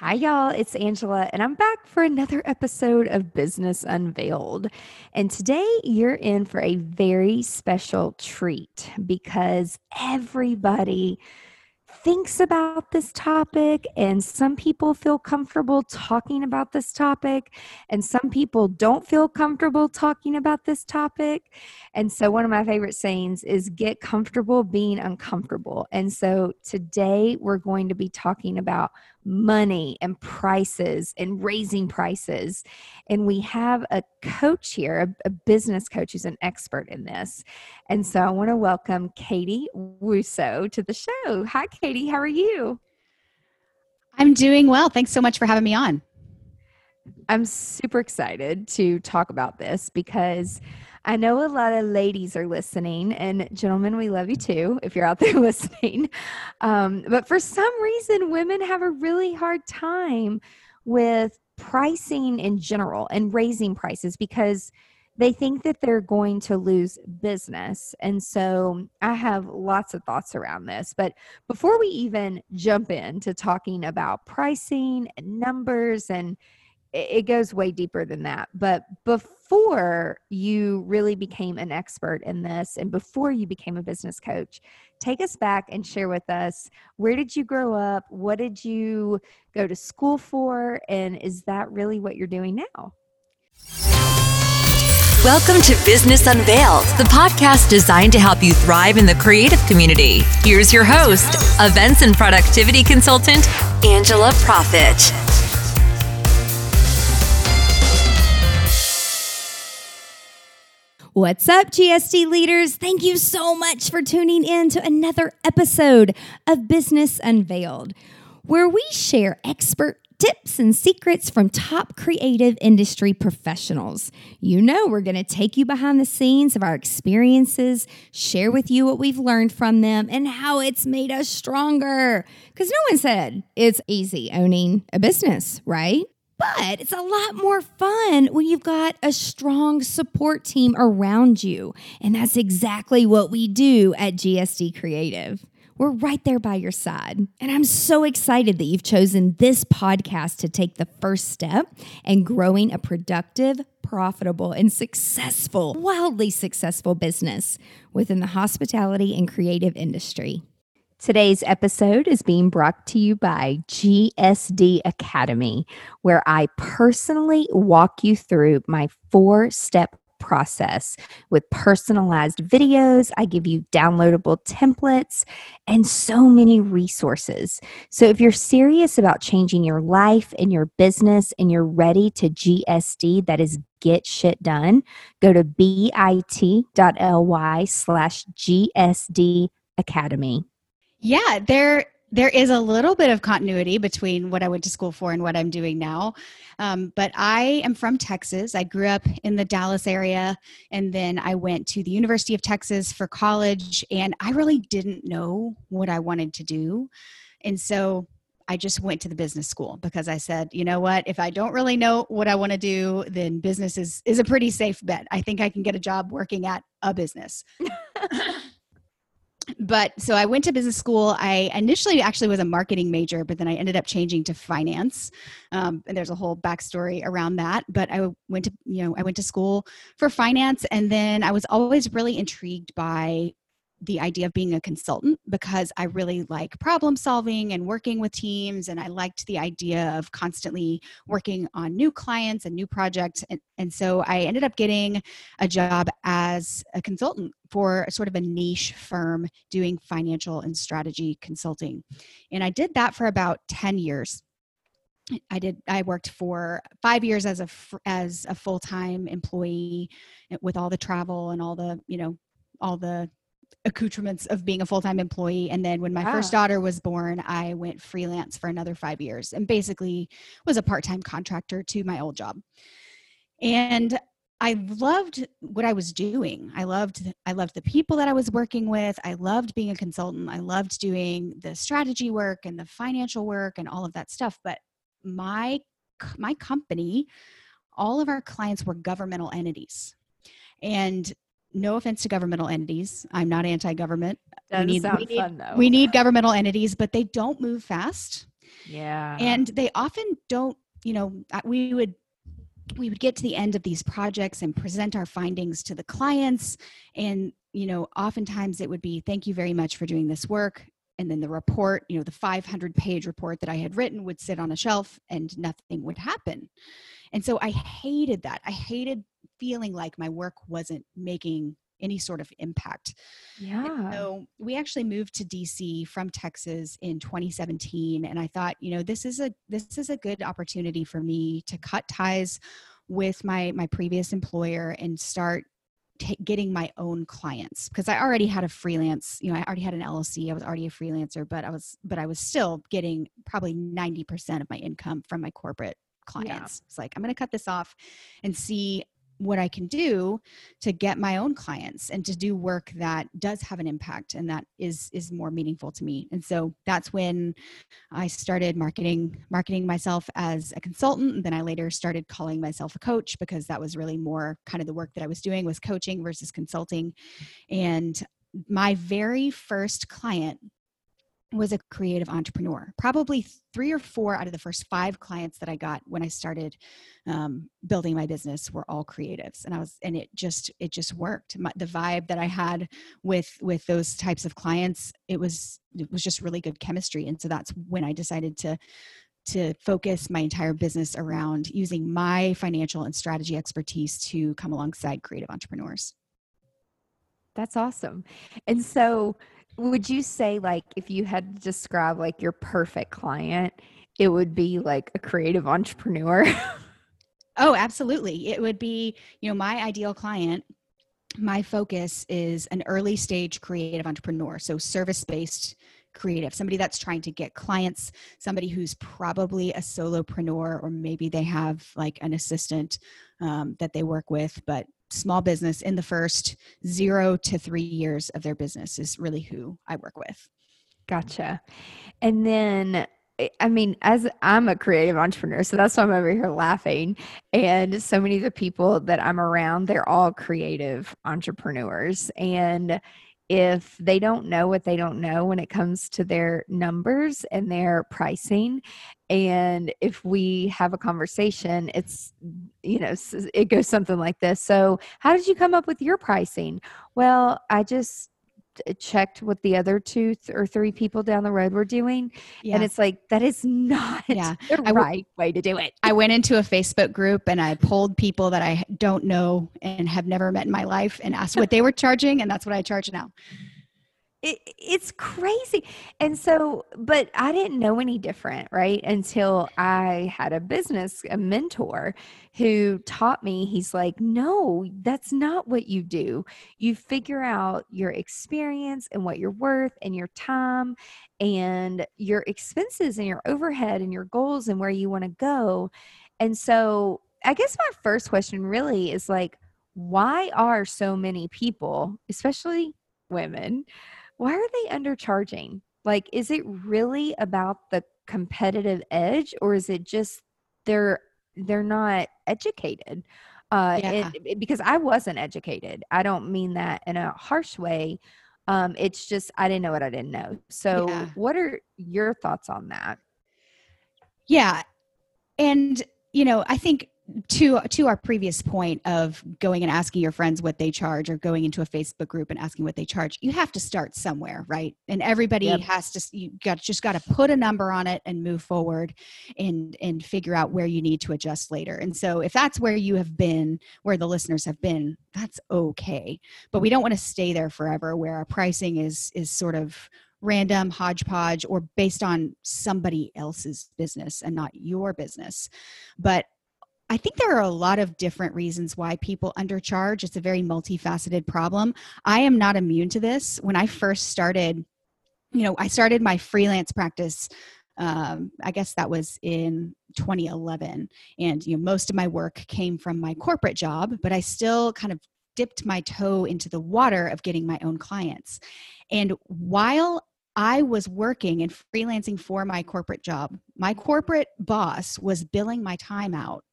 Hi, y'all. It's Angela, and I'm back for another episode of Business Unveiled. And today you're in for a very special treat because everybody thinks about this topic, and some people feel comfortable talking about this topic, and some people don't feel comfortable talking about this topic. And so, one of my favorite sayings is get comfortable being uncomfortable. And so, today we're going to be talking about money and prices and raising prices. And we have a coach here, a, a, business coach who's an expert in this. And so I want to welcome Katie Wuso to the show. Hi, Katie. How are you? I'm doing well. Thanks so much for having me on. I'm super excited to talk about this because I know a lot of ladies are listening, and gentlemen, we love you too if you're out there listening. Um, but for some reason, women have a really hard time with pricing in general and raising prices because they think that they're going to lose business. And so I have lots of thoughts around this. But before we even jump into talking about pricing and numbers and it goes way deeper than that. But before you really became an expert in this and before you became a business coach, take us back and share with us where did you grow up? What did you go to school for? And is that really what you're doing now? Welcome to Business Unveiled, the podcast designed to help you thrive in the creative community. Here's your host, events and productivity consultant, Angela Proffitt. What's up, GSD leaders? Thank you so much for tuning in to another episode of Business Unveiled, where we share expert tips and secrets from top creative industry professionals. You know, we're going to take you behind the scenes of our experiences, share with you what we've learned from them, and how it's made us stronger. Because no one said it's easy owning a business, right? But it's a lot more fun when you've got a strong support team around you. And that's exactly what we do at GSD Creative. We're right there by your side. And I'm so excited that you've chosen this podcast to take the first step in growing a productive, profitable, and successful, wildly successful business within the hospitality and creative industry. Today's episode is being brought to you by GSD Academy, where I personally walk you through my four step process with personalized videos. I give you downloadable templates and so many resources. So, if you're serious about changing your life and your business and you're ready to GSD, that is get shit done, go to bit.ly slash GSD Academy. Yeah, there there is a little bit of continuity between what I went to school for and what I'm doing now. Um, but I am from Texas. I grew up in the Dallas area, and then I went to the University of Texas for college, and I really didn't know what I wanted to do. And so I just went to the business school because I said, you know what, if I don't really know what I want to do, then business is, is a pretty safe bet. I think I can get a job working at a business. but so I went to business school. I initially actually was a marketing major, but then I ended up changing to finance. Um, and there's a whole backstory around that. But I went to, you know, I went to school for finance, and then I was always really intrigued by the idea of being a consultant because I really like problem solving and working with teams. And I liked the idea of constantly working on new clients and new projects. And, and so I ended up getting a job as a consultant for sort of a niche firm doing financial and strategy consulting. And I did that for about 10 years. I did. I worked for five years as a as a full time employee, eh, with all the travel and all the you know all the accoutrements of being a full-time employee. And then when my wow. first ah. daughter was born i went freelance for another five years and basically was a part-time contractor to my old job. And i loved what i was doing. I loved i loved the people that i was working with. I loved being a consultant. I loved doing the strategy work and the financial work and all of that stuff. But my my company all of our clients were governmental entities. And no offense to governmental entities. I'm not anti-government. Does we need, we need, fun though. We need governmental entities, but they don't move fast Yeah. and they often don't you know we would we would get to the end of these projects and present our findings to the clients and you know oftentimes it would be thank you very much for doing this work and then the report you know the 500 page report that i had written would sit on a shelf and nothing would happen and so i hated that i hated feeling like my work wasn't making any sort of impact yeah. so we actually moved to DC from Texas in 2017 and I thought, you know, this is a this is a good opportunity for me to cut ties with my my previous employer and start t- getting my own clients because I already had a freelance, you know, I already had an LLC, I was already a freelancer, but I was but I was still getting probably 90% of my income from my corporate clients. It's like I'm going to cut this off and see what I can do to get my own clients and to do work that does have an impact and that is is more meaningful to me. And so that's when I started marketing marketing myself as a consultant and then I later started calling myself a coach because that was really more kind of the work that I was doing was coaching versus consulting. And my very first client was a creative entrepreneur. Probably three or four out of the first five clients that I got when I started um, building my business were all creatives, and I was, and it just, it just worked. My, the vibe that I had with with those types of clients, it was, it was just really good chemistry, and so that's when I decided to to focus my entire business around using my financial and strategy expertise to come alongside creative entrepreneurs. That's awesome. And so would you say like if you had to describe like your perfect client it would be like a creative entrepreneur? Oh absolutely. It would be you know my ideal client my focus is an early stage creative entrepreneur so service based creative somebody that's trying to get clients somebody who's probably a solopreneur or maybe they have like an assistant um, that they work with but small business in the first zero to three years of their business is really who I work with. Gotcha. And then, I mean, as I'm a creative entrepreneur, so that's why I'm over here laughing. And so many of the people that I'm around, they're all creative entrepreneurs. And if they don't know what they don't know when it comes to their numbers and their pricing and if we have a conversation it's you know it goes something like this. So how did you come up with your pricing? Well i just checked what the other two th- or three people down the road were doing yeah. and it's like that is not yeah. the I right way to do it i went into a facebook group and i pulled people that i don't know and have never met in my life and asked what they were charging and that's what i charge now it, it's crazy. And so, but I didn't know any different, right? Until I had a business, a mentor who taught me, he's like, no, that's not what you do. You figure out your experience and what you're worth and your time and your expenses and your overhead and your goals and where you want to go. And so, I guess my first question really is like, why are so many people, especially women, why are they undercharging? Like, is it really about the competitive edge or is it just they're they're not educated? Uh, yeah. it, because I wasn't educated. I don't mean that in a harsh way. Um, it's just I didn't know what I didn't know. So, yeah. what are your thoughts on that? Yeah, and you know, I think to to our previous point of going and asking your friends what they charge or going into a facebook group and asking what they charge you have to start somewhere right? And everybody yep. has to you got just got to put a number on it and move forward and and figure out where you need to adjust later. And so if that's where you have been where the listeners have been that's okay. But we don't want to stay there forever where our pricing is is sort of random hodgepodge or based on somebody else's business and not your business. But I think there are a lot of different reasons why people undercharge. It's a very multifaceted problem. I am not immune to this. When I first started, you know, I started my freelance practice. Um, I guess that was in 2011, and you know, most of my work came from my corporate job, but I still kind of dipped my toe into the water of getting my own clients. And while I was working and freelancing for my corporate job. My corporate boss was billing my time out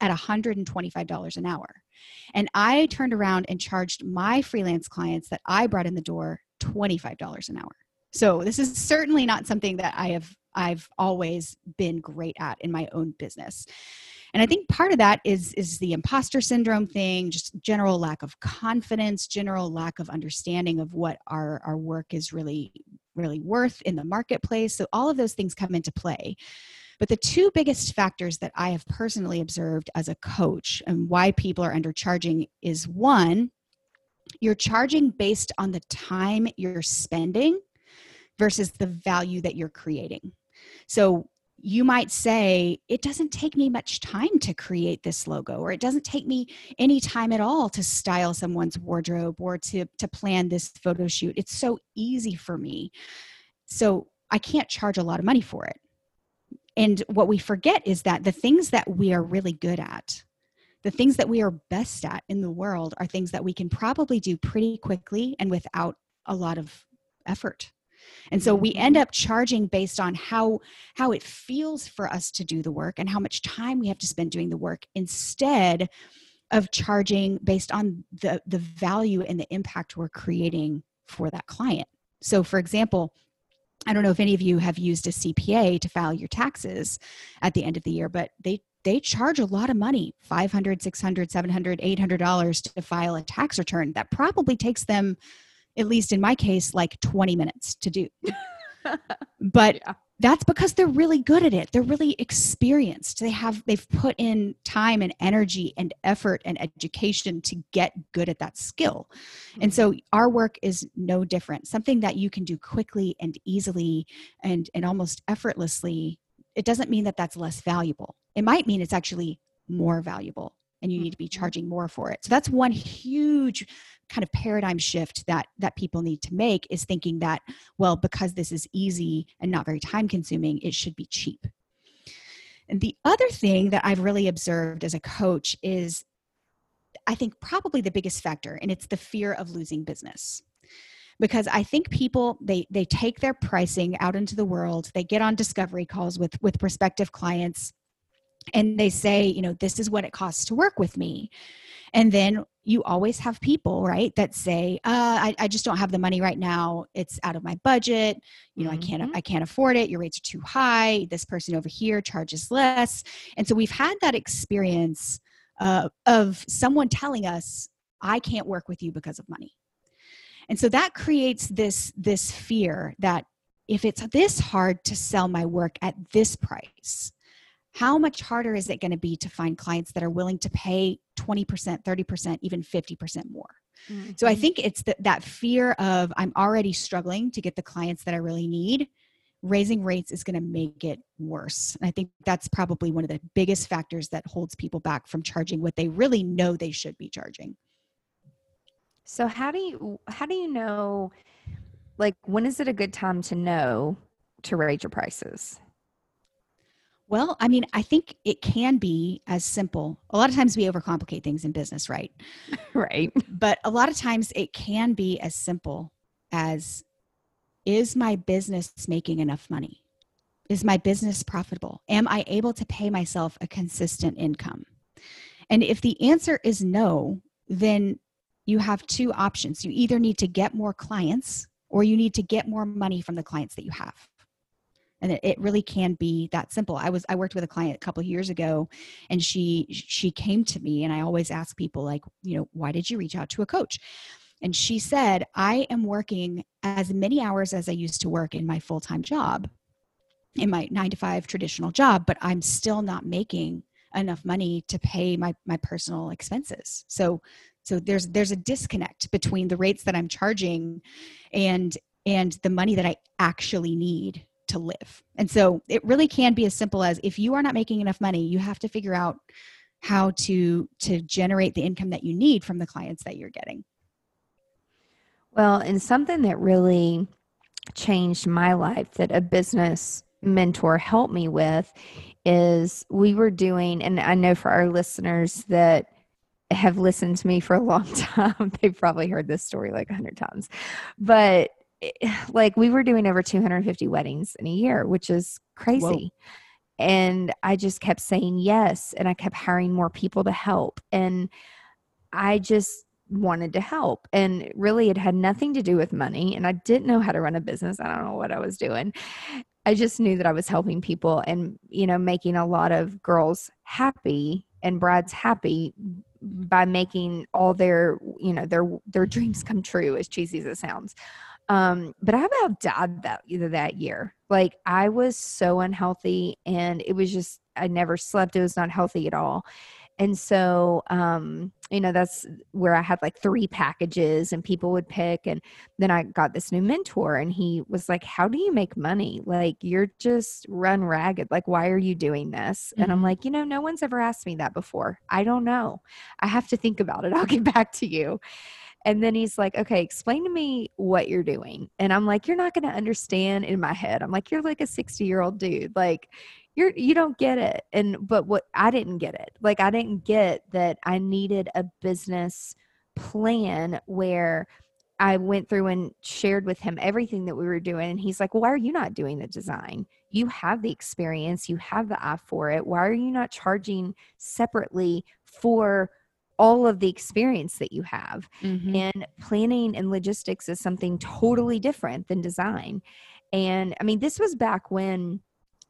at $125 an hour. And I turned around and charged my freelance clients that I brought in the door $25 an hour. So this is certainly not something that I have I've always been great at in my own business. And I think part of that is is the imposter syndrome thing, just general lack of confidence, general lack of understanding of what our our work is really really worth in the marketplace. So all of those things come into play. But the two biggest factors that I have personally observed as a coach and why people are undercharging is one, you're charging based on the time you're spending versus the value that you're creating. So you might say, it doesn't take me much time to create this logo, or it doesn't take me any time at all to style someone's wardrobe or to, to plan this photo shoot. It's so easy for me. So I can't charge a lot of money for it. And what we forget is that the things that we are really good at, the things that we are best at in the world, are things that we can probably do pretty quickly and without a lot of effort. And so we end up charging based on how how it feels for us to do the work and how much time we have to spend doing the work instead of charging based on the the value and the impact we're creating for that client. So for example I don't know if any of you have used a CPA to file your taxes at the end of the year, but they they charge a lot of money 500 600 700 800 dollars to file a tax return that probably takes them at least in my case, like 20 minutes to do. but yeah. That's because they're really good at it. They're really experienced. They have they've put in time and energy and effort and education to get good at that skill. And so mm-hmm. our work is no different. Something that you can do quickly and easily and and almost effortlessly. It doesn't mean that that's less valuable. It might mean it's actually more valuable and you need to be mm-hmm. charging more for it. So that's one huge kind of paradigm shift that that people need to make is thinking that well because this is easy and not very time consuming it should be cheap. And the other thing that I've really observed as a coach is I think probably the biggest factor and it's the fear of losing business. Because i think people they they take their pricing out into the world. They get on discovery calls with with prospective clients and they say, you know, this is what it costs to work with me. And then you always have people, right, that say, uh, I, I just don't have the money right now. It's out of my budget. You know, mm-hmm. I can't, mm-hmm. I can't afford it. Your rates are too high. This person over here charges less. And so we've had that experience uh, of someone telling us, I can't work with you because of money. And so that creates this, this fear that if it's this hard to sell my work at this price, how much harder is it going to be to find clients that are willing to pay 20%, 30%, even 50% more? Mm-hmm. So I mm-hmm. think it's the, that fear of I'm already struggling to get the clients that I really need. Raising rates is going to make it worse. And I think that's probably one of the biggest factors that holds people back from charging what they really know they should be charging. So how do you how do you know like when is it a good time to know to raise your prices? Well, I mean, I think it can be as simple. A lot of times we overcomplicate things in business, right? right. But a lot of times it can be as simple as is my business making enough money? Is my business profitable? Am I able to pay myself a consistent income? And if the answer is no, then you have two options. You either need to get more clients or you need to get more money from the clients that you have and it, it really can be that simple. I was i worked with a client a couple years ago and she she came to me and i always ask people like you know why did you reach out to a coach? And she said i am working as many hours as i used to work in my full-time job in my 9 to 5 traditional job but i'm still not making enough money to pay my my personal expenses. So so there's there's a disconnect between the rates that i'm charging and and the money that i actually need to live. And so it really can be as simple as if you are not making enough money, you have to figure out how to to generate the income that you need from the clients that you're getting. Well, and something that really changed my life that a business mentor helped me with is we were doing and I know for our listeners that have listened to me for a long time, they've probably heard this story like a hundred times. But like we were doing over 250 weddings in a year, which is crazy. Whoa. And I just kept saying yes. And I kept hiring more people to help. And I just wanted to help. And really, it had nothing to do with money. And I didn't know how to run a business. I don't know what I was doing. I just knew that I was helping people and, you know, making a lot of girls happy and brides happy by making all their, you know, their their dreams come true as cheesy as it sounds. Um, but I about died that either that year. Like I was so unhealthy and it was just I never slept. It was not healthy at all. And so, um, you know, that's where I had like three packages and people would pick. And then I got this new mentor and he was like, How do you make money? Like, you're just run ragged. Like, why are you doing this? Mm-hmm. And I'm mm-hmm. like, You know, no one's ever asked me that before. I don't know. I have to think about it. I'll get back to you. And then he's like, okay, explain to me what you're doing. And I'm like, you're not going to understand in my head. I'm like, you're like a 60 year old dude. Like, you're you don't get it and but what i didn't get it like i didn't get that i needed a business plan where i went through and shared with him everything that we were doing and he's like well, why are you not doing the design you have the experience you have the eye for it why are you not charging separately for all of the experience that you have mm-hmm. and planning and logistics is something totally different than design and i mean this was back when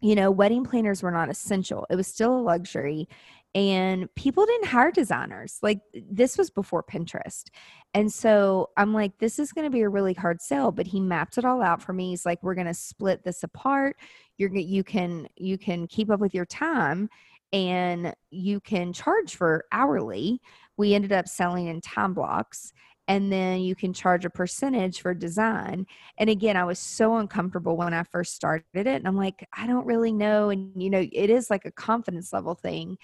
you know, wedding planners were not essential. It was still a luxury and people didn't hire designers. Like this was before Pinterest. And so I'm like this is going to be a really hard sell, but he mapped it all out for me. He's like we're going to split this apart. You're you can you can keep up with your time and you can charge for hourly. We ended up selling in time blocks and then you can charge a percentage for design. And again, I was so uncomfortable when I first started it. And I'm like, I don't really know. And, you know, it is like a confidence level thing.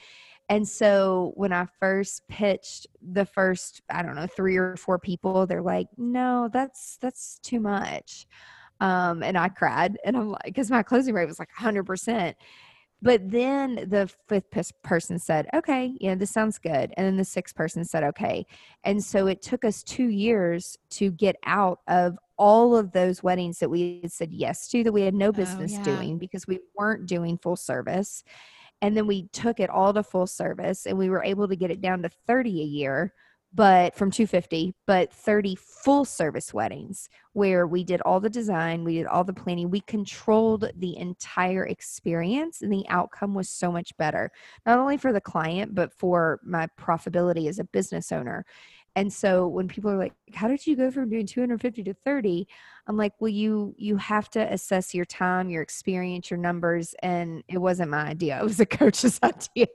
And so when I first pitched the first, I don't know, three or four people, they're like, no, that's, that's too much. Um, and I cried and I'm like, because my closing rate was like 100%. But then the fifth person said, okay, yeah, this sounds good. And then the sixth person said, okay. And so it took us two years to get out of all of those weddings that we had said yes to that we had no oh, business oh, yeah. doing because we weren't doing full service. And then we took it all to full service and we were able to get it down to 30 a year but from 250 but 30 full service weddings where we did all the design we did all the planning we controlled the entire experience and the outcome was so much better not only for the client but for my profitability as a business owner and so when people are like how did you go from doing 250 to 30 i'm like well you you have to assess your time your experience your numbers and it wasn't my idea it was a coach's idea.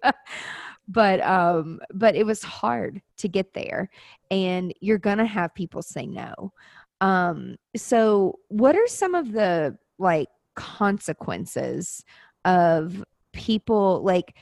But um but it was hard to get there and you're gonna have people say no. Um so what are some of the like consequences of people like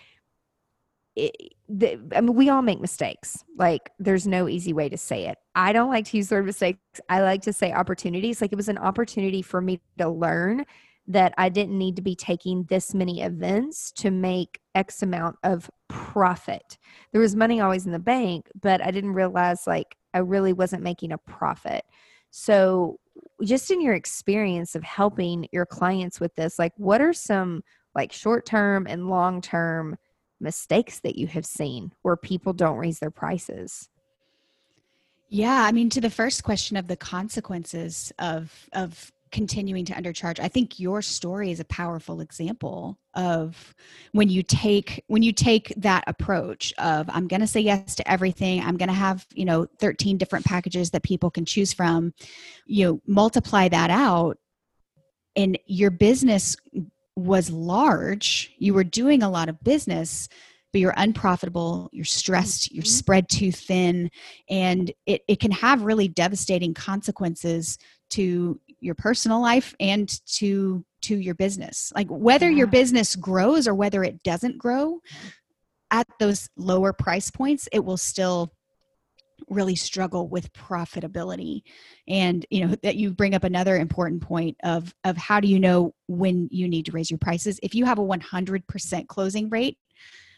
it, the, I mean, we all make mistakes. Like, there's no easy way to say it. I don't like to use the word mistakes. I like to say opportunities. Like, it was an opportunity for me to learn that I didn't need to be taking this many events to make X amount of profit. There was money always in the bank, but I didn't realize like I really wasn't making a profit. So, just in your experience of helping your clients with this, like what are some like short term and long term mistakes that you have seen where people don't raise their prices? Yeah, I mean to the first question of the consequences of of continuing to undercharge i think your story is a powerful example of when you take when you take that approach of i'm going to say yes to everything i'm going to have you know 13 different packages that people can choose from you know multiply that out and your business was large you were doing a lot of business but you're unprofitable, you're stressed, you're mm-hmm. spread too thin, and it, it can have really devastating consequences to your personal life and to to your business like whether yeah. your business grows or whether it doesn't grow at those lower price points it will still really struggle with profitability and you know that you bring up another important point of of how do you know when you need to raise your prices if you have a 100% closing rate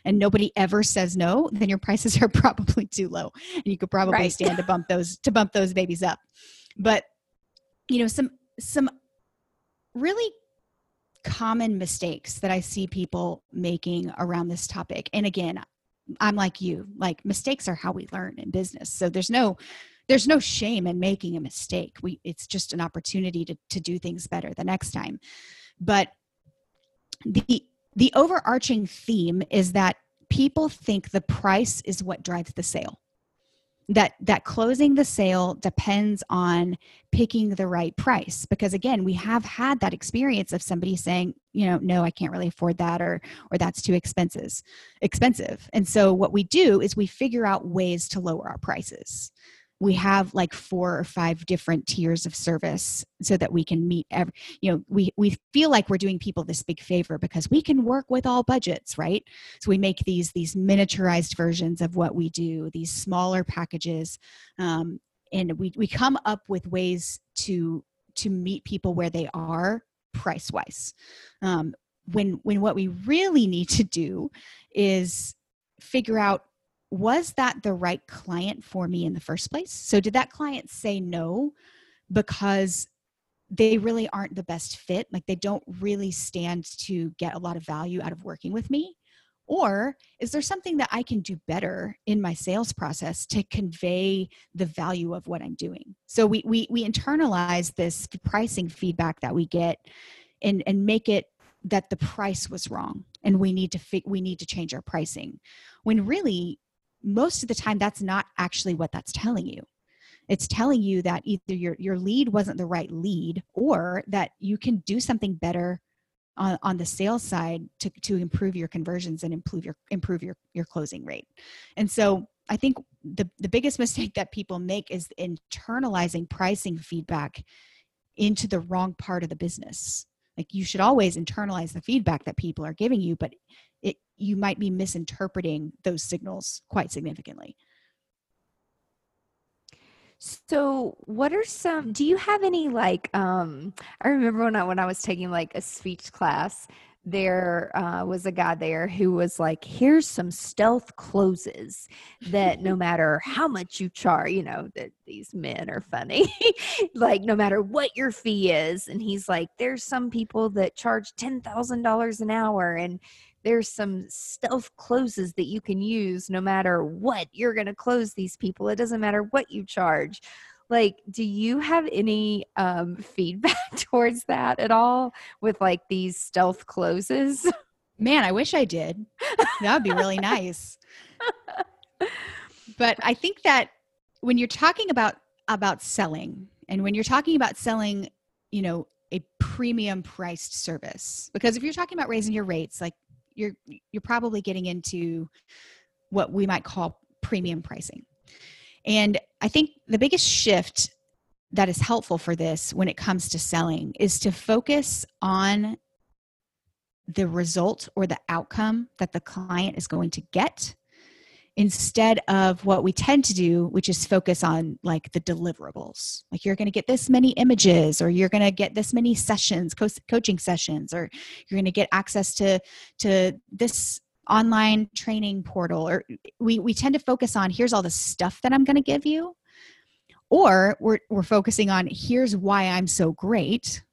and nobody ever says no then your prices are probably too low and you could probably right. stand to bump those to bump those babies up but you know some some really common mistakes that I see people making around this topic. And again, I'm like you, like mistakes are how we learn in business. So there's no there's no shame in making a mistake. We it's just an opportunity to to do things better the next time. But the the overarching theme is that people think the price is what drives the sale that that closing the sale depends on picking the right price. Because again we have had that experience of somebody saying you know no i can't really afford that or or that's too expensive expensive. And so what we do is we figure out ways to lower our prices we have like four or five different tiers of service so that we can meet every you know we we feel like we're doing people this big favor because we can work with all budgets right? So we make these these miniaturized versions of what we do these smaller packages um, and we we come up with ways to to meet people where they are price wise um, when when what we really need to do is figure out was that the right client for me in the first place? So, did that client say no because they really aren't the best fit? Like, they don't really stand to get a lot of value out of working with me? Or is there something that I can do better in my sales process to convey the value of what I'm doing? So, we, we, we internalize this pricing feedback that we get and, and make it that the price was wrong and we need to fi- we need to change our pricing when really most of the time that's not actually what that's telling you. It's telling you that either your your lead wasn't the right lead or that you can do something better on, on the sales side to, to improve your conversions and improve your improve your, your closing rate. And so i think the, the biggest mistake that people make is internalizing pricing feedback into the wrong part of the business. Like you should always internalize the feedback that people are giving you but it you might be misinterpreting those signals quite significantly so what are some do you have any like um I remember when I when I was taking like a speech class there uh, was a guy there who was like, here's some stealth closes that no matter how much you charge, you know, that these men are funny, like no matter what your fee is. And he's like, there's some people that charge $10,000 an hour and there's some stealth closes that you can use no matter what you're going to close these people. It doesn't matter what you charge. Like do you have any um, feedback towards that at all with like these stealth closes? Man i wish i did. That would be really nice. But i think that when you're talking about about selling and when you're talking about selling you know a premium priced service because if you're talking about raising your rates like you're you're probably getting into what we might call premium pricing. And I think the biggest shift that is helpful for this when it comes to selling is to focus on the result or the outcome that the client is going to get instead of what we tend to do which is focus on like the deliverables. Like you're going to get this many images or you're going to get this many sessions co- coaching sessions or you're going to get access to to this online training portal or we, we tend to focus on here's all the stuff that i'm going to give you or we're, we're focusing on here's why i'm so great.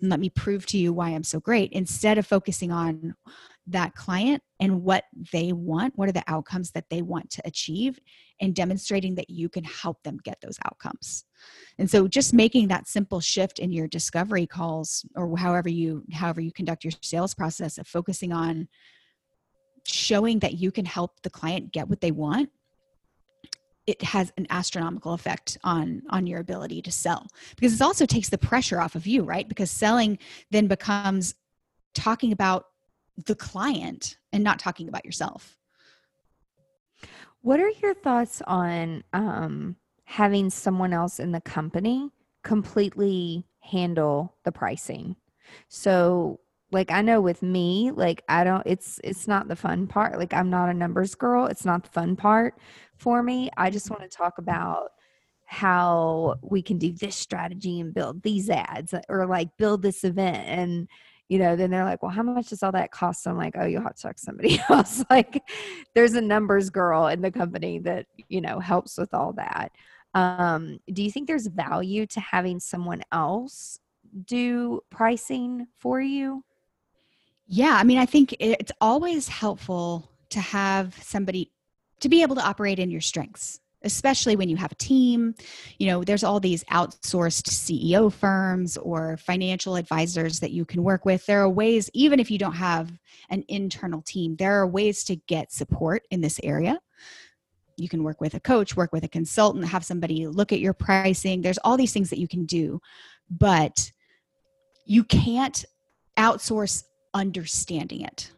And let me prove to you why i'm so great instead of focusing on that client and what they want what are the outcomes that they want to achieve and demonstrating that you can help them get those outcomes. And so just making that simple shift in your discovery calls or however you however you conduct your sales process of focusing on showing that you can help the client get what they want it has an astronomical effect on on your ability to sell. Because it also takes the pressure off of you right? Because selling then becomes talking about the client and not talking about yourself. What are your thoughts on um, having someone else in the company completely handle the pricing? So like i know with me like i don't it's it's not the fun part. Like i'm not a numbers girl. It's not the fun part for me. I just want to talk about how we can do this strategy and build these ads or like build this event and you know then they're like well how much does all that cost? I'm like oh you'll have to talk somebody else. Like there's a numbers girl in the company that you know helps with all that. Um, do you think there's value to having someone else do pricing for you? Yeah, I mean, I think it's always helpful to have somebody to be able to operate in your strengths. Especially when you have a team. You know, there's all these outsourced CEO firms or financial advisors that you can work with. There are ways, even if you don't have an internal team, there are ways to get support in this area. You can work with a coach, work with a consultant, have somebody look at your pricing. There's all these things that you can do, but you can't outsource understanding it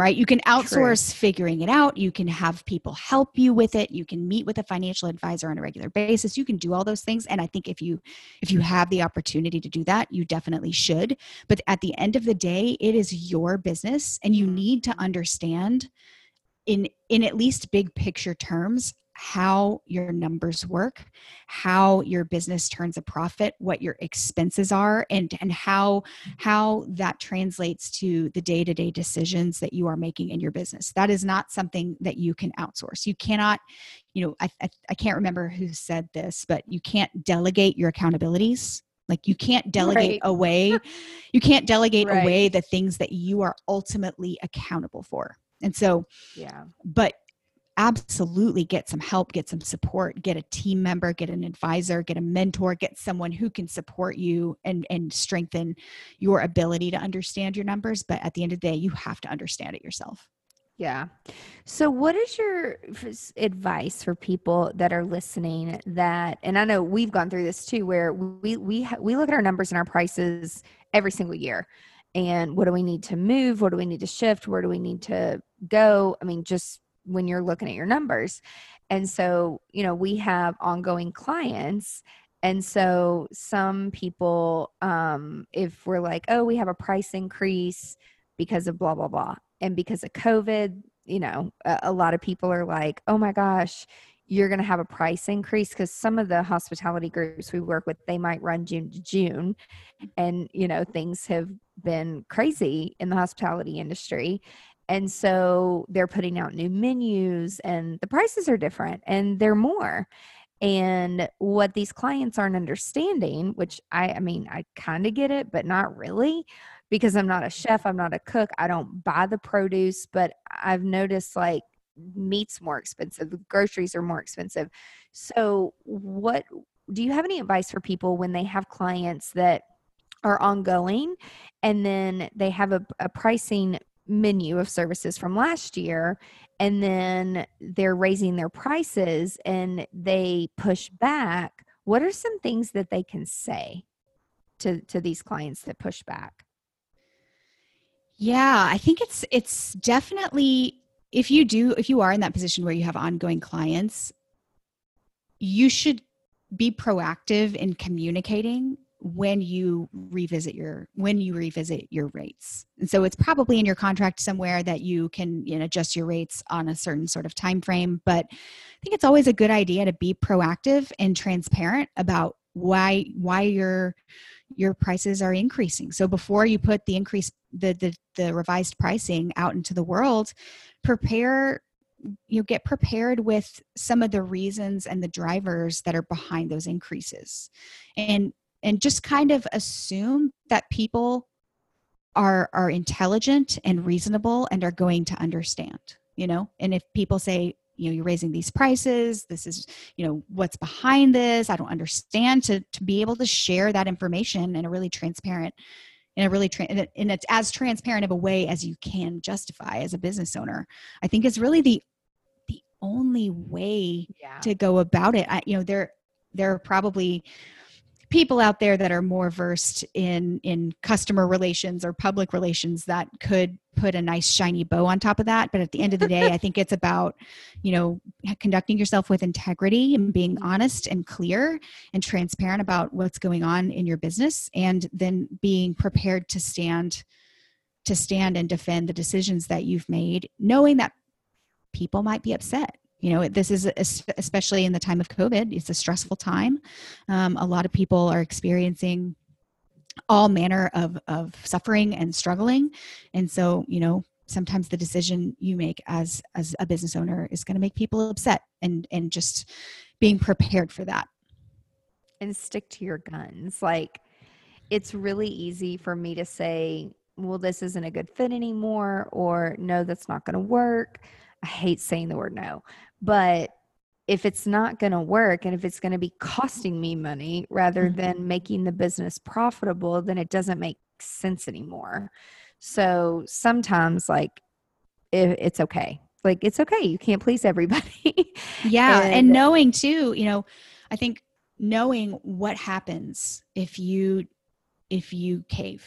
right? You can outsource True. figuring it out. You can have people help you with it. You can meet with a financial advisor on a regular basis. You can do all those things. And I think if you if you have the opportunity to do that, you definitely should. But at the end of the day, it is your business and you need to understand in in at least big picture terms how your numbers work, how your business turns a profit, what your expenses are, and and how how that translates to the day-to-day decisions that you are making in your business. That is not something that you can outsource. You cannot, you know, I I, I can't remember who said this, but you can't delegate your accountabilities like you can't delegate right. away you can't delegate right. away the things that you are ultimately accountable for and so yeah but absolutely get some help, get some support, get a team member, get an advisor, get a mentor, get someone who can support you and and strengthen your ability to understand your numbers, but at the end of the day, you have to understand it yourself. Yeah. So, what is your advice for people that are listening? That, and I know we've gone through this too, where we we we look at our numbers and our prices every single year, and what do we need to move? What do we need to shift? Where do we need to go? I mean, just when you're looking at your numbers. And so, you know, we have ongoing clients. And so some people, um, if we're like, oh, we have a price increase because of blah, blah, blah. And because of COVID, you know, a, a lot of people are like, oh my gosh, you're going to have a price increase because some of the hospitality groups we work with they might run june to june and you know things have been crazy in the hospitality industry and so they're putting out new menus and the prices are different and they're more. And what these clients aren't understanding, which I, I mean, I kind of get it, but not really because I'm not a mm-hmm. chef, I'm not a cook, I don't buy the produce, but I've noticed like meat's more expensive, groceries are more expensive. So, what do you have any advice for people when they have clients that are ongoing and then they have a, a pricing menu of services from last year and then they're raising their prices and they push back what are some things that they can say to to these clients that push back? Yeah i think it's it's definitely if you do if you are in that position where you have ongoing clients you should be proactive in communicating when you revisit your when you revisit your rates. And so it's probably in your contract somewhere that you can you know adjust your rates on a certain sort of time frame but i think it's always a good idea to be proactive and transparent about why why your your prices are increasing. So before you put the increase the the, the revised pricing out into the world prepare you get prepared with some of the reasons and the drivers that are behind those increases. And and just kind of assume that people are are intelligent and reasonable and are going to understand you know? And if people say you know you're raising these prices. This is you know what's behind this. I don't understand to to be able to share that information in a really transparent in a really tra- in it's as transparent of a way as you can justify as a business owner i think is really the the only way yeah. to go about it. I, you know there there are probably people out there that are more versed in in customer relations or public relations that could put a nice shiny bow on top of that. But at the end of the day i think it's about you know conducting yourself with integrity and being mm-hmm. honest and clear and transparent about what's going on in your business and then being prepared to stand to stand and defend the decisions that you've made knowing that people might be upset you know this is especially in the time of covid it's a stressful time. Um, a lot of people are experiencing all manner of, of suffering and struggling. And so you know sometimes the decision you make as as a business owner is going to make people upset and and just being prepared for that. And stick to your guns. Like it's really easy for me to say well this isn't a good fit anymore or no that's not going to work I hate saying the word no, but if it's not going to work and if it's going to be costing me money rather Mhm. than making the business profitable, then it doesn't make sense anymore. So sometimes, like, it, it's okay. Like, it's okay. You can't please everybody. Yeah. And, And- knowing too, you know, I think knowing what happens if you if you cave.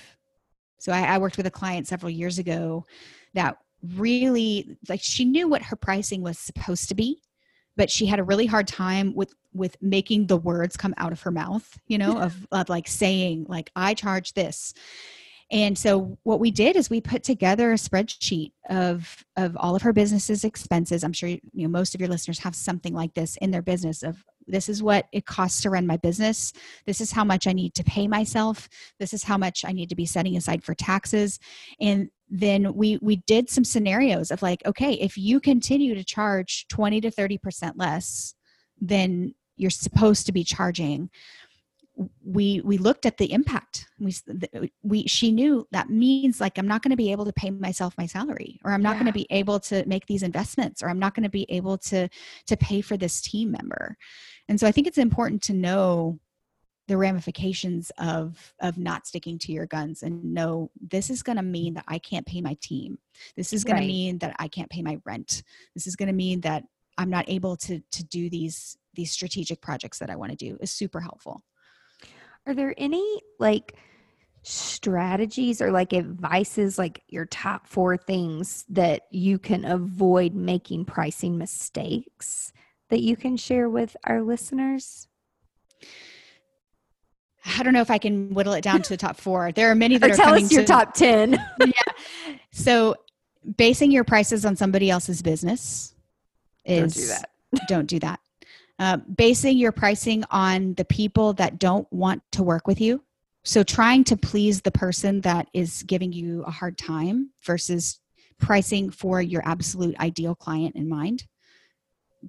So I, I worked with a client several years ago that really like she knew what her pricing was supposed to be, but she had a really hard time with with making the words come out of her mouth, you know, of, of like saying like I charge this. And so what we did is we put together a spreadsheet of of all of her business's expenses. I'm sure you know most of your listeners have something like this in their business of this is what it costs to run my business. This is how much I need to pay myself. This is how much I need to be setting aside for taxes. And then we we did some scenarios of like okay, if you continue to charge 20 to 30% less than you're supposed to be charging, we we looked at the impact. We we she knew that means like i'm not going to be able to pay myself my salary or i'm not going to be able to make these investments or i'm not going to be able to to pay for this team member. And so i think it's important to know the ramifications of of not sticking to your guns and know this is going to mean that i can't pay my team this is going Right. to mean that i can't pay my rent this is going to mean that i'm not able to to do these these strategic projects that i want to do is super helpful Are there any like strategies or like advices, like your top four things that you can avoid making pricing mistakes that you can share with our listeners? I don't know if I can whittle it down to the top four. There are many that Or are tell coming us your to, top 10. So, basing your prices on somebody else's business is Don't do that. don't do that. Uh, basing your pricing on the people that don't want to work with you. So, trying to please the person that is giving you a hard time versus pricing for your absolute ideal client in mind.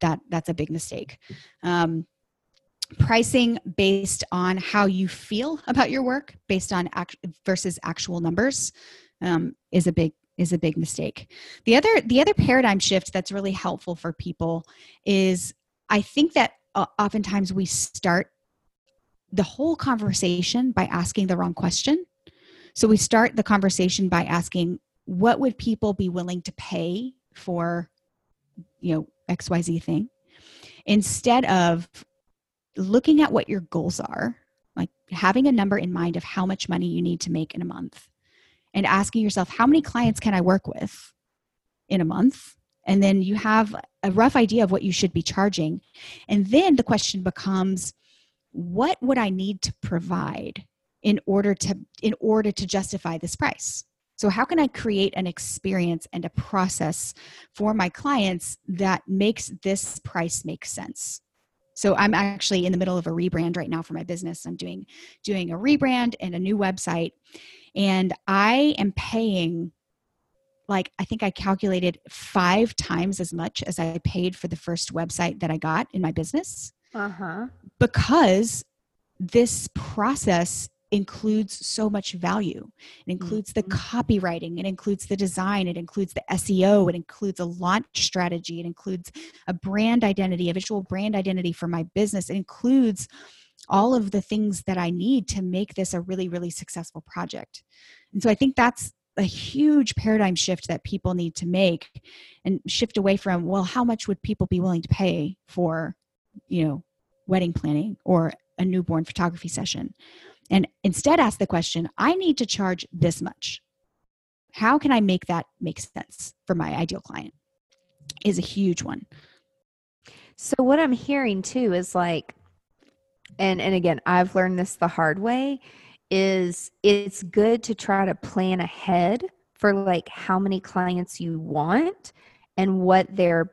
That that's a big mistake. Um, pricing based on how you feel about your work, based on act- versus actual numbers, um, is a big is a big mistake. The other the other paradigm shift that's really helpful for people is I think that uh, oftentimes we start the whole conversation by asking the wrong question. So we start the conversation by asking what would people be willing to pay for you know XYZ thing instead of looking at what your goals are, like having a number in mind of how much money you need to make in a month and asking yourself how many clients can I work with in a month? And then you have a rough idea of what you should be charging. And then the question becomes what would I need to provide in order to in order to justify this price? So how can I create an experience and a process for my clients that makes this price make sense? So I'm actually in the middle of a rebrand right now for my business. I'm doing doing a rebrand and a new website and I am paying like I think I calculated 5 times as much as I paid for the first website that I got in my business Uh-huh. because this process includes so much value. It includes the Mhm. copywriting, it includes the design, it includes the SEO, it includes a launch strategy, it includes a brand identity, a visual brand identity for my business. It includes all of the things that I need to make this a really, really successful project. And so I think that's a huge paradigm shift that people need to make and shift away from, well, how much would people be willing to pay for, you know, wedding planning or a newborn photography session? And instead ask the question, I need to charge this much. How can I make that make sense for my ideal client? Is a huge one. So what I'm hearing too is like and and again, I've learned this the hard way is it's good to try to plan ahead for like how many clients you want and what they're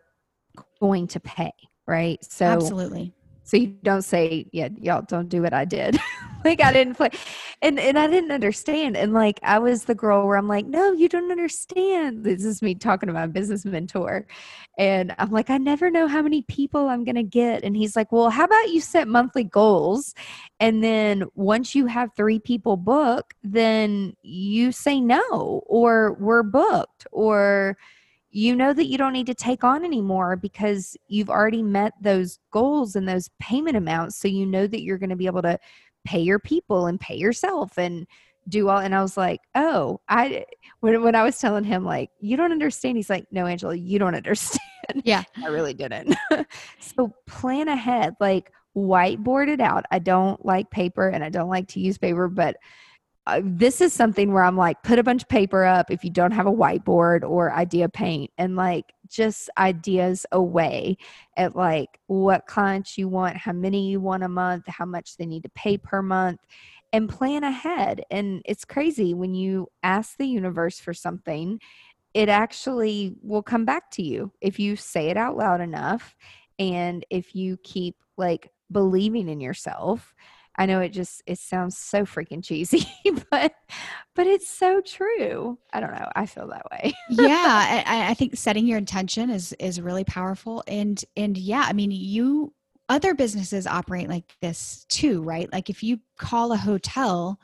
going to pay, right? So Absolutely. so you don't say, yeah, y'all don't do what I did. like I didn't play and and I didn't understand. And like I was the girl where I'm like, no, you don't understand. This is me talking to my business mentor. And I'm like, I never know how many people I'm gonna get. And he's like, Well, how about you set monthly goals? And then once you have three people book, then you say no, or we're booked, or you know that you don't need to take on anymore because you've already met those goals and those payment amounts. So you know that you're going to be able to pay your people and pay yourself and do all and i was like oh i when, when i was telling him like you don't understand he's like no angela you don't understand. Yeah. I really didn't. So plan ahead like whiteboard it out. I don't like paper and i don't like to use paper but uh, this is something where i'm like put a bunch of paper up if you don't have a whiteboard or idea paint and like just ideas away at like what clients you want how many you want a month how much they need to pay per month and plan ahead. And it's crazy when you ask the universe for something, it actually will come back to you if you say it out loud enough and if you keep like believing in yourself. I know it just it sounds so freaking cheesy, but but it's so true. I don't know. I feel that way. yeah, I, I think setting your intention is is really powerful, and and yeah, I mean you other businesses operate like this too, right? Like if you call a hotel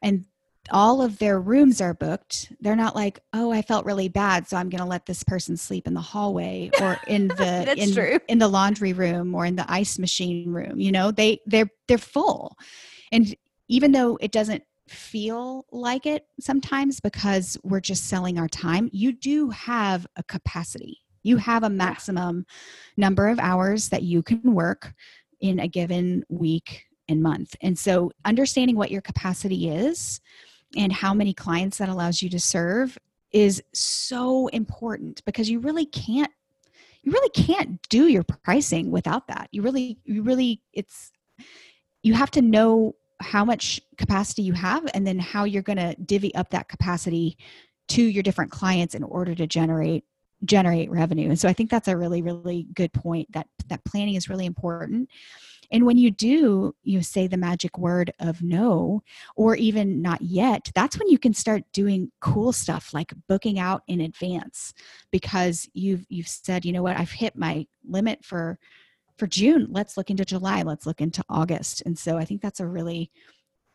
and all of their rooms are booked, they're not like, "Oh, I felt really bad, so I'm going to let this person sleep in the hallway or in the in, true. in the laundry room or in the ice machine room." You know, they they're they're full. And even though it doesn't feel like it sometimes because we're just selling our time, you do have a capacity you have a maximum number of hours that you can work in a given week and month. And so understanding what your capacity is and how many clients that allows you to serve is so important because you really can't you really can't do your pricing without that. You really you really it's you have to know how much capacity you have and then how you're going to divvy up that capacity to your different clients in order to generate generate revenue and so i think that's a really really good point that that planning is really important and when you do you say the magic word of no or even not yet that's when you can start doing cool stuff like booking out in advance because you've you've said you know what? I've hit my limit for for june. Let's look into july. Let's look into august. And so i think that's a really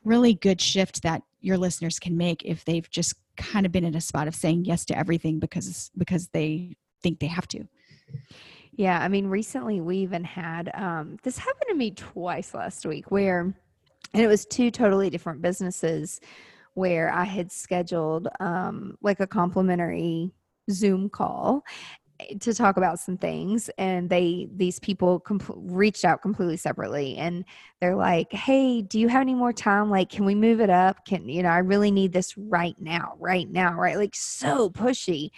really good shift that your listeners can make if they've just kind of been in a spot of saying yes to everything because because they think they have to. Yeah, I mean, recently we even had um, this happened to me twice last week where, and it was two totally different businesses where I had scheduled um, like a complimentary Zoom call to talk about some things and they these people reached out completely separately and they're like hey do you have any more time? Like can we move it up? Can you know i really need this right now right now right? Like so pushy.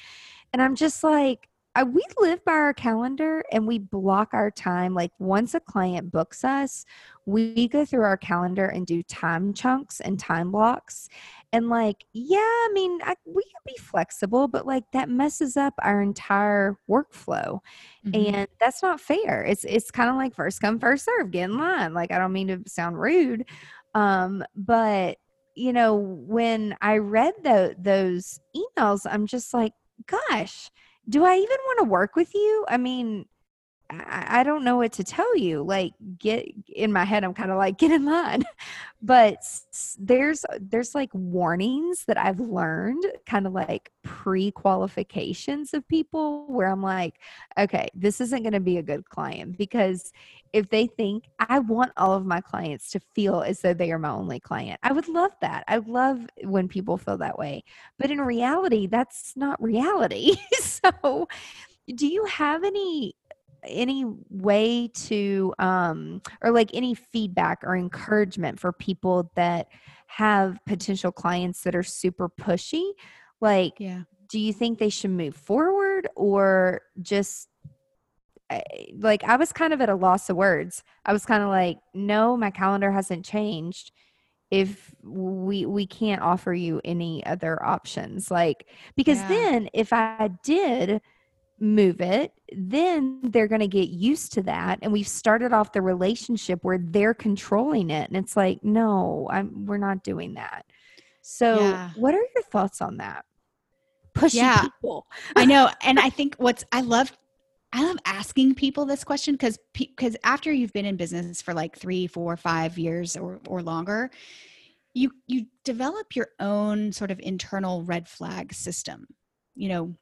And i'm just like I, we live by our calendar and we block our time. Like once a client books us, we go through our calendar and do time chunks and time blocks. And like, yeah, I mean, I, we can be flexible, but like that messes up our entire workflow, mm-hmm. and that's not fair. It's it's kind of like first come first serve, get in line. Like I don't mean to sound rude, um, but you know, when I read the, those emails, I'm just like, gosh do I even want to work with you? I mean, I, I don't know what to tell you. Like, get in my head, I'm kind of like, get in line. But there's there's like warnings that I've learned, kind of like pre-qualifications of people where I'm like, okay, this isn't going to be a good client because if they think I want all of my clients to feel as though they are my only client. I would love that. I love when people feel that way. But in reality, that's not reality. so, do you have any any way to um or like any feedback or encouragement for people that have potential clients that are super pushy? Like yeah. do you think they should move forward or just like I was kind of at a loss of words. I was kind of like, no, my calendar hasn't changed. If we we can't offer you any other options, like because yeah. then if I did move it, then they're going to get used to that, and we've started off the relationship where they're controlling it, and it's like, no, I'm we're not doing that. So, yeah. what are your thoughts on that? Pushy yeah. people. I know, and I think what's I love I love asking people this question because because after you've been in business for like three, four, five years or or longer, you you develop your own sort of internal red flag system. You know,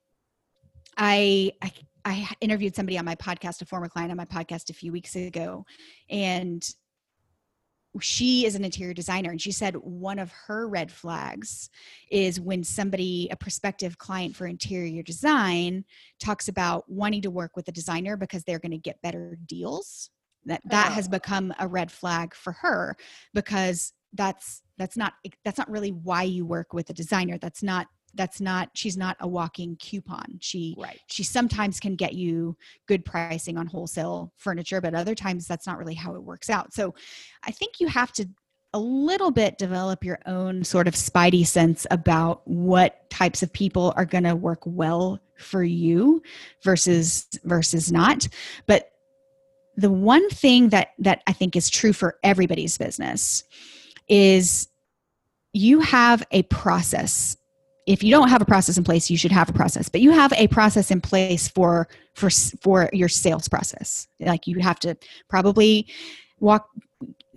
I, I I interviewed somebody on my podcast, a former client on my podcast a few weeks ago, and she is an interior designer and she said one of her red flags is when somebody a prospective client for interior design talks about wanting to work with a designer because they're going to get better deals that that oh. has become a red flag for her because that's that's not that's not really why you work with a designer that's not that's not she's not a walking coupon. She right. she sometimes can get you good pricing on wholesale furniture but other times that's not really how it works out. So i think you have to a little bit develop your own sort of spidey sense about what types of people are going to work well for you versus versus not. But the one thing that that i think is true for everybody's business is you have a process if you don't have a process in place you should have a process but you have a process in place for for for your sales process. Like you have to probably walk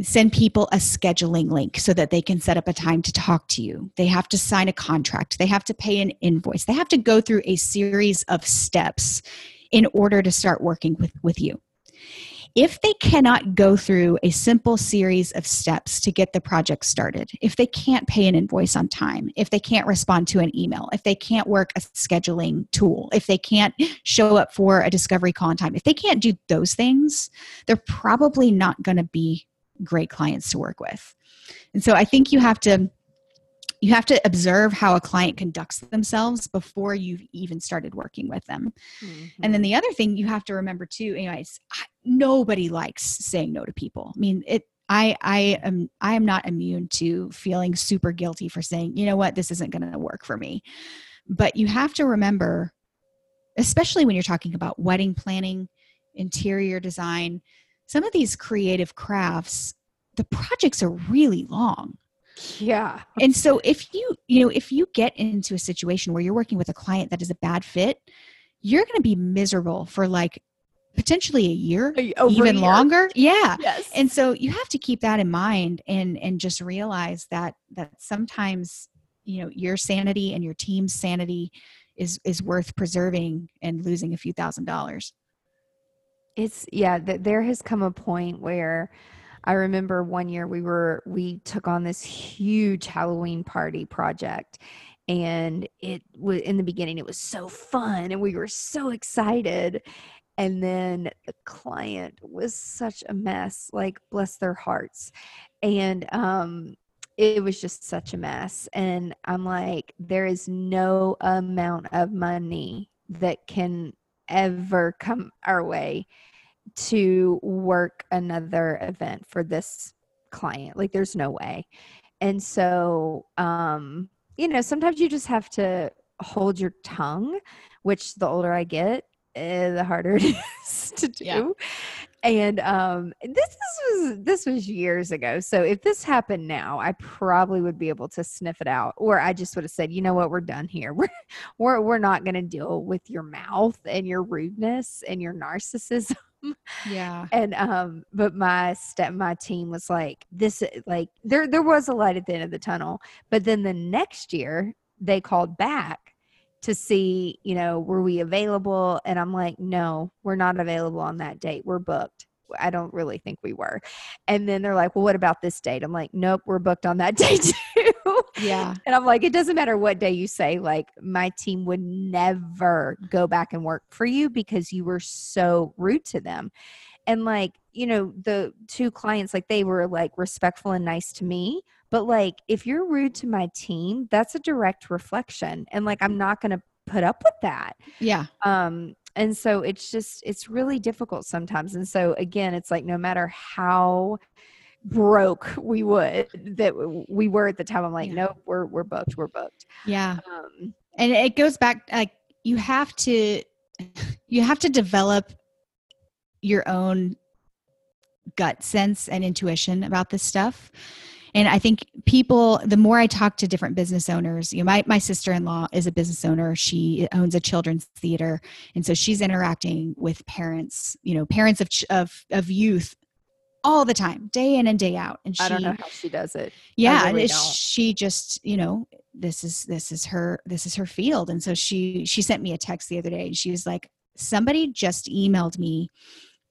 send people a scheduling link so that they can set up a time to talk to you. They have to sign a contract. They have to pay an invoice. They have to go through a series of steps in order to start working with with you if they cannot go through a simple series of steps to get the project started, if they can't pay an invoice on time, if they can't respond to an email, if they can't work a scheduling tool, if they can't show up for a discovery call on time, if they can't do those things, they're probably not going to be great clients to work with. And so I think you have to you have to observe how a client conducts themselves before you've even started working with them. Mm-hmm. And then mm-hmm. the other thing you have to remember too, anyways, nobody likes saying no to people. I mean, it I I am I am not immune to feeling super guilty for saying, you know what, this isn't going to work for me. But you have to remember especially when you're talking about wedding planning, interior design, some of these creative crafts, the projects are really long. Yeah. And so if you, you know, if you get into a situation where you're working with a client that is a bad fit, you're going to be miserable for like potentially a year, Over even a year. longer. Yeah. Yes. And so you have to keep that in mind and and just realize that that sometimes, you know, your sanity and your team's sanity is is worth preserving and losing a few thousand dollars. It's yeah, th- there has come a point where I remember one year we were we took on this huge Halloween party project and it was in the beginning it was so fun and we were so excited and then the client was such a mess like bless their hearts. And um it was just such a mess and i'm like there is no amount of money that can ever come our way to work another event for this client. Like there's no way. And so um you know, sometimes you just have to hold your tongue, which the older I get, eh, the harder it is to do. Yeah. And um this, this was this was years ago. So if this happened now, I probably would be able to sniff it out. Or I just would have said, you know what, we're done here. We're we're we're not gonna deal with your mouth and your rudeness and your narcissism yeah and um but my step my team was like this like there there was a light at the end of the tunnel but then the next year they called back to see you know were we available and i'm like no we're not available on that date we're booked I don't really think we were. And then they're like, well, what about this date? I'm like, nope, we're booked on that date too. Yeah. And I'm like, it doesn't matter what day you say, like, my team would never go back and work for you because you were so rude to them. And like, you know, the two clients, like, they were like respectful and nice to me. But like, if you're rude to my team, that's a direct reflection. And like, I'm not going to put up with that. Yeah. Um, and so it's just it's really difficult sometimes and so again it's like no matter how broke we would that we were at the time. I'm like yeah. no we're we're booked we're booked. Yeah. Um, and it goes back like you have to you have to develop your own gut sense and intuition about this stuff. And i think people the more i talk to different business owners you know my, my sister-in-law is a business owner. She owns a children's theater. And so she's interacting with parents you know parents of of, of youth all the time, day in and day out. And she, I don't know how she does it. yeah, really she just, you know, this is this is her this is her field. And so she she sent me a text the other day, and she was like, somebody just emailed me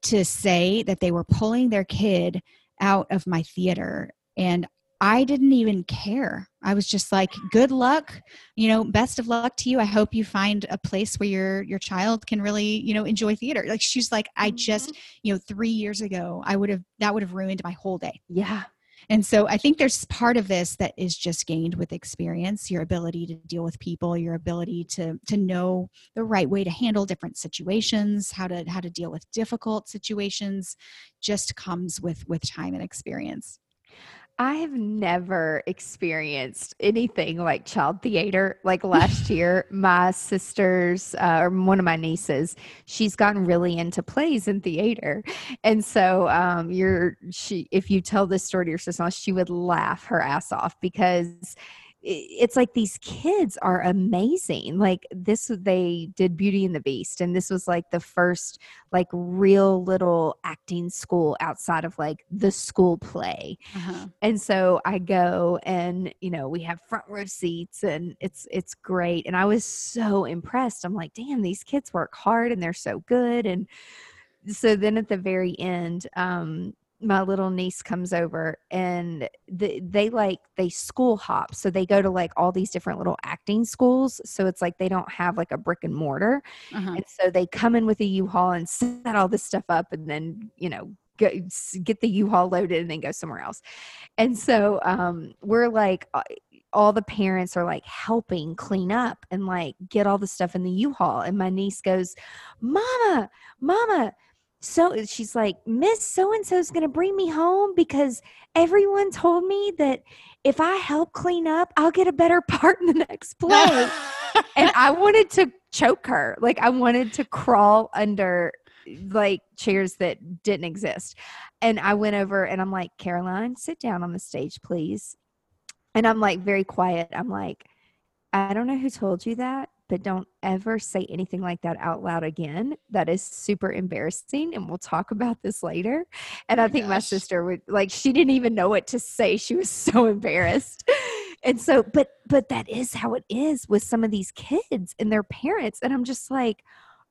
to say that they were pulling their kid out of my theater and I didn't even care. I was just like, good luck, you know, best of luck to you. I hope you find a place where your your child can really, you know, enjoy theater. Like she's like, I just, mm-hmm. you know, 3 years ago, I would have that would have ruined my whole day. Yeah. And so I think there's part of this that is just gained with experience, your ability to deal with people, your ability to to know the right way to handle different situations, how to how to deal with difficult situations just comes with with time and experience. I have never experienced anything like child theater. Like last year, my sister's, uh, or one of my nieces, she's gotten really into plays and theater. And so, um, you're, she, if you tell this story to your sister, she would laugh her ass off because it's like these kids are amazing. Like this, they did Beauty and the Beast, and this was like the first like real little acting school outside of like the school play. Uh-huh. And so I go and you know we have front row seats and it's it's great and I was so impressed. I'm like, "Damn, these kids work hard and they're so good." And so then at the very end um my little niece comes over and the, they like they school hop so they go to like all these different little acting schools so it's like they don't have like a brick and mortar Uh-huh. and so they come in with a U-Haul and set all this stuff up and then, you know, go, get the U-Haul loaded and then go somewhere else. And so um, we're like, all the parents are like helping clean up and like get all the stuff in the U-Haul. And my niece goes, Mama, Mama. So she's like, Miss so and so is going to bring me home because everyone told me that if I help clean up, I'll get a better part in the next play and I wanted to choke her. Like I wanted to crawl under like chairs that didn't exist. And I went over and I'm like, Caroline, sit down on the stage, please. And I'm like very quiet. I'm like, I don't know who told you that, but don't ever say anything like that out loud again. That is super embarrassing. And we'll talk about this later. And I oh think my sister would like, she didn't even know what to say. She was so embarrassed. And so, but, but that is how it is with some of these kids and their parents. And I'm just like,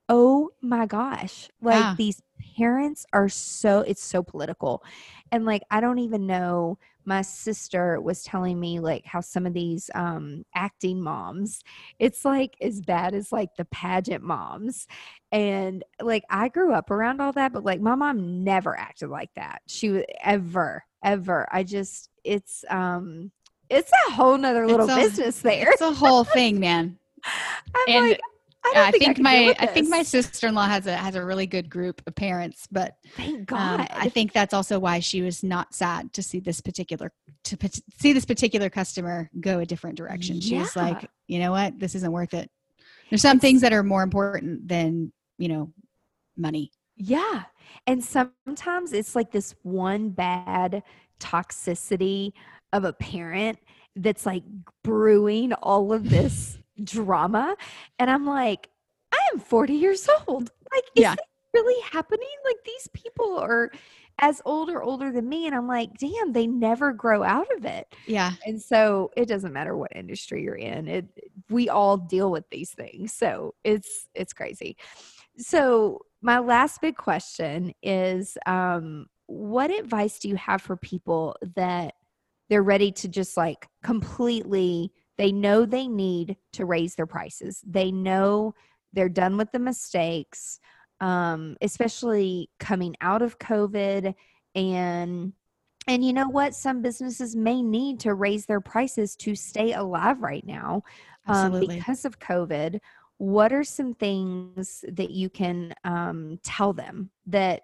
oh my gosh, like Yeah. these parents are so, it's so political. And like, I don't even know my sister was telling me like how some of these um acting moms it's like as bad as like the pageant moms. And like i grew up around all that but like my mom never acted like that. She was ever ever. I just it's um it's a whole nother little a- business there. It's a whole thing, man. i'm and like i don't I think, think deal my I think my sister-in-law has a has a really good group of parents, but thank um, god I think that's also why she was not sad to see this particular to see this particular customer go a different direction. She was like, you know what, this isn't worth it. There's some things that are more important than you know money. Yeah. And sometimes it's like this one bad toxicity of a parent that's like brewing all of this drama. And I'm like, I am 40 years old. Like, is Yeah. this really happening? Like, these people are as old or older than me. And I'm like, damn, they never grow out of it. Yeah, And so it doesn't matter what industry you're in. It we all deal with these things. So it's it's crazy. So my last big question is um what advice do you have for people that they're ready to just like completely they know they need to raise their prices. They know they're done with the mistakes um especially coming out of covid and and you know what? Some businesses may need to raise their prices to stay alive right now um, because of COVID. What are some things that you can um, tell them that,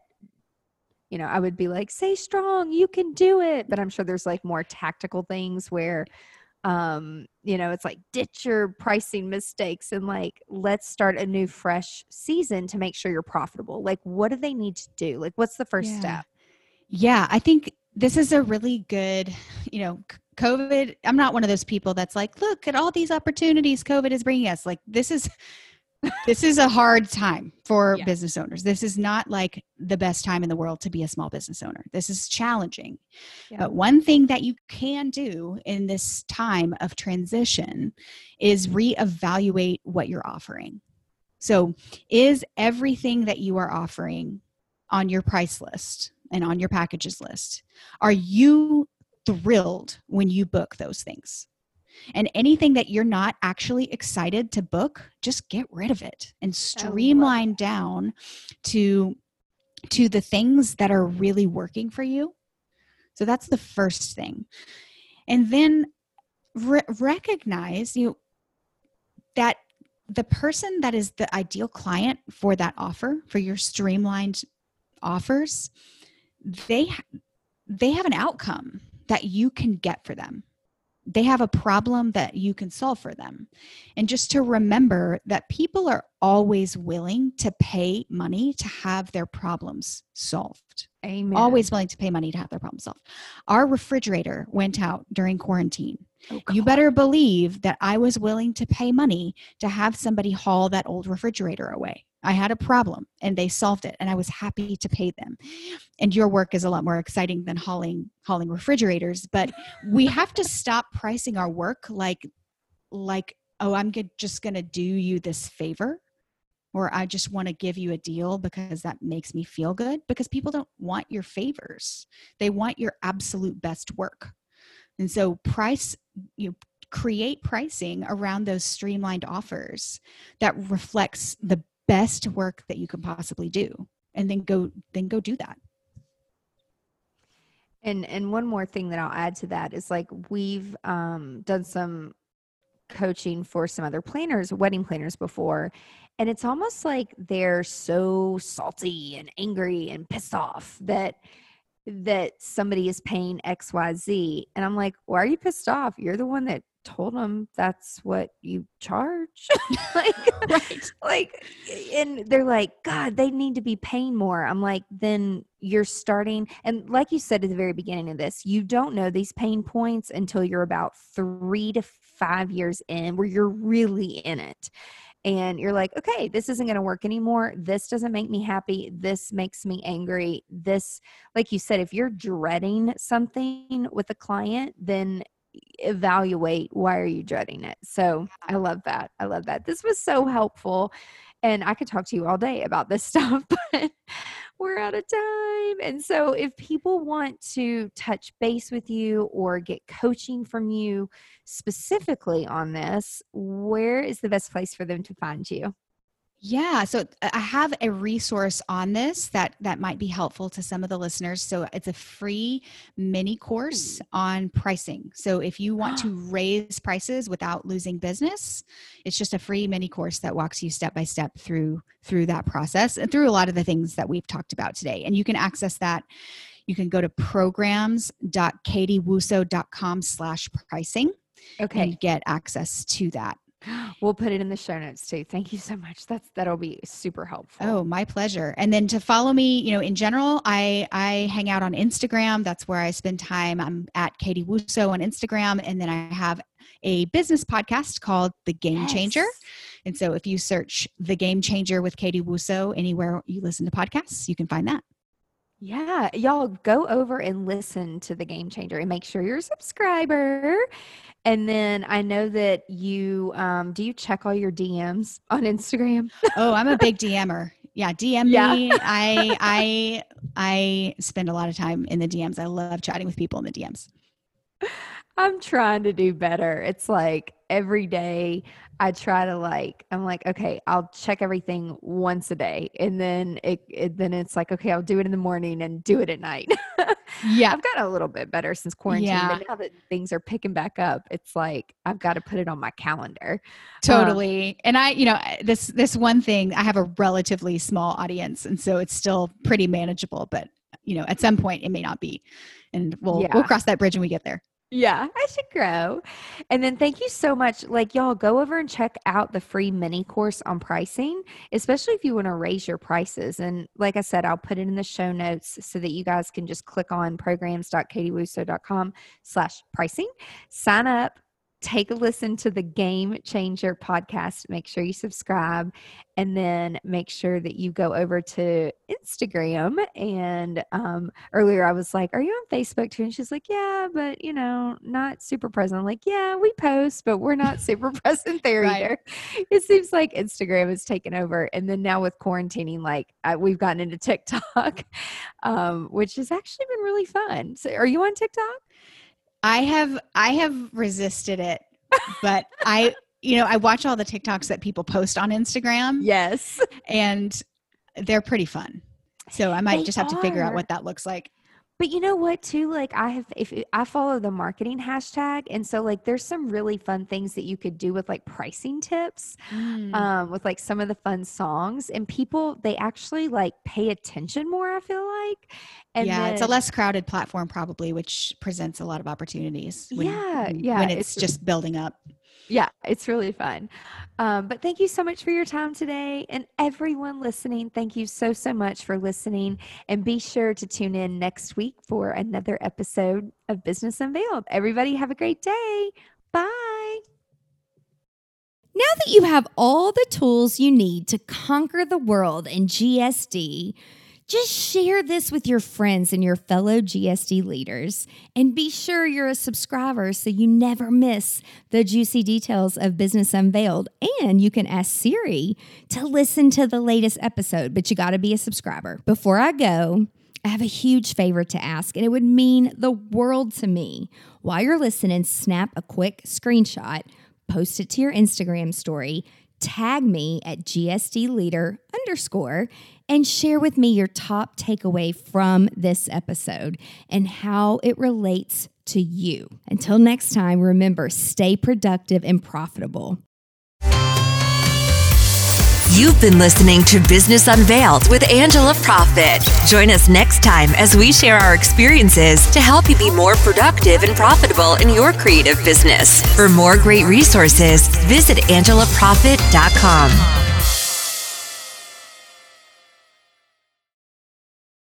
you know, I would be like, say strong, you can do it. But I'm sure there's like more tactical things where, um, you know, it's like ditch your pricing mistakes and like let's start a new fresh season to make sure you're profitable. Like, what do they need to do? Like, what's the first Yeah. step? Yeah, I think this is a really good, you know, COVID. I'm not one of those people that's like, look at all these opportunities COVID is bringing us. Like, this is this is a hard time for Yeah. business owners. This is not like the best time in the world to be a small business owner. This is challenging. Yeah. But one thing that you can do in this time of transition is reevaluate what you're offering. So, is everything that you are offering on your price list and on your packages list? Are you thrilled when you book those things? And anything that you're not actually excited to book, just get rid of it and streamline down to to the things that are really working for you. So that's the first thing. And then re- recognize you know, that the person that is the ideal client for that offer, for your streamlined offers, they they have an outcome that you can get for them they have a problem that you can solve for them. And just to remember that people are always willing to pay money to have their problems solved. Amen. Always willing to pay money to have their problems solved. Our refrigerator went out during quarantine. Oh, You better believe that I was willing to pay money to have somebody haul that old refrigerator away. I had a problem and they solved it and I was happy to pay them. And your work is a lot more exciting than hauling hauling refrigerators, but we have to stop pricing our work like like oh I'm just going to do you this favor or I just want to give you a deal because that makes me feel good because people don't want your favors. They want your absolute best work. And so price you create pricing around those streamlined offers that reflects the best work that you can possibly do and then go then go do that. And and one more thing that I'll add to that is like we've um, done some coaching for some other planners, wedding planners before, and it's almost like they're so salty and angry and pissed off that that somebody is paying XYZ. And I'm like, why are you pissed off? You're the one that told them that's what you charge. like, Right. like and they're like god they need to be paying more. I'm like then you're starting and like you said at the very beginning of this you don't know these pain points until you're about three to five years in where you're really in it. And you're like okay this isn't going to work anymore. This doesn't make me happy. This makes me angry. This like you said if you're dreading something with a client then evaluate why are you dreading it? So i love that. I love that. This was so helpful and i could talk to you all day about this stuff but we're out of time. And so if people want to touch base with you or get coaching from you specifically on this where is the best place for them to find you Yeah, so uh, I have a resource on this that that might be helpful to some of the listeners. So it's a free mini course on pricing. So if you want to raise prices without losing business, it's just a free mini course that walks you step by step through through that process and through a lot of the things that we've talked about today. And you can access that. You can go to programs.katiewussow.com slash pricing okay and get access to that. We'll put it in the show notes too thank you so much that's that'll be super oh, helpful Oh, my pleasure. And then to follow me, you know, in general, I I hang out on Instagram. That's where I spend time. I'm at Katie Wussow on Instagram, and then I have a business podcast called The Game Changer. And so if you search The Game Changer with Katie Wussow anywhere you listen to podcasts, you can find that. Yeah, y'all go over and listen to the game changer and make sure you're a subscriber. And then I know that you um do you check all your DMs on Instagram? Oh, I'm a big DMer. Yeah, DM Yeah. me. I I I spend a lot of time in the DMs. I love chatting with people in the DMs. I'm trying to do better. It's like every day I try to like I'm like okay, I'll check everything once a day and then it, it then it's like okay, I'll do it in the morning and do it at night. Yeah. I've gotten a little bit better since quarantine, Yeah. but now that things are picking back up, it's like I've got to put it on my calendar. Um, totally and i you know this this one thing i have a relatively small audience and so it's still pretty manageable but you know at some point it may not be and we'll Yeah. we'll cross that bridge when we get there Yeah, I should grow. And then thank you so much. Like, y'all go over and check out the free mini course on pricing, especially if you want to raise your prices. And like I said, I'll put it in the show notes so that you guys can just click on programs.katiewussow.com slash pricing, sign up, take a listen to the Game Changer podcast. Make sure you subscribe and then make sure that you go over to Instagram. And um, earlier I was like, Are you on Facebook too? And she's like, Yeah, but you know, not super present. I'm like, Yeah, we post, but we're not super present there right. either. It seems like Instagram has taken over. And then now with quarantining, like I, we've gotten into TikTok, um, which has actually been really fun. So are you on TikTok? I have I have resisted it, but I you know, I watch all the TikToks that people post on Instagram. Yes. And they're pretty fun. So I might they just have are. to figure out what that looks like. But you know what too? Like I have if I follow the marketing hashtag and so like there's some really fun things that you could do with like pricing tips mm. um with like some of the fun songs and people they actually like pay attention more I feel like. And yeah, then, it's a less crowded platform probably which presents a lot of opportunities when, yeah, yeah, when it's, it's just building up. Yeah, it's really fun. Um, but thank you so much for your time today. And everyone listening, thank you so, so much for listening. And be sure to tune in next week for another episode of Business Unveiled. Everybody, have a great day. Bye. Now that you have all the tools you need to conquer the world in GSD, just share this with your friends and your fellow GSD leaders. And be sure you're a subscriber so you never miss the juicy details of Business Unveiled. And you can ask Siri to listen to the latest episode, but you got to be a subscriber. Before I go, I have a huge favor to ask, and it would mean the world to me. While you're listening, snap a quick screenshot, post it to your Instagram story, tag me at GSD leader underscore and share with me your top takeaway from this episode and how it relates to you. Until next time, remember stay productive and profitable. You've been listening to Business Unveiled with Angela Proffitt. Join us next time as we share our experiences to help you be more productive and profitable in your creative business. For more great resources, visit angelaproffitt.com.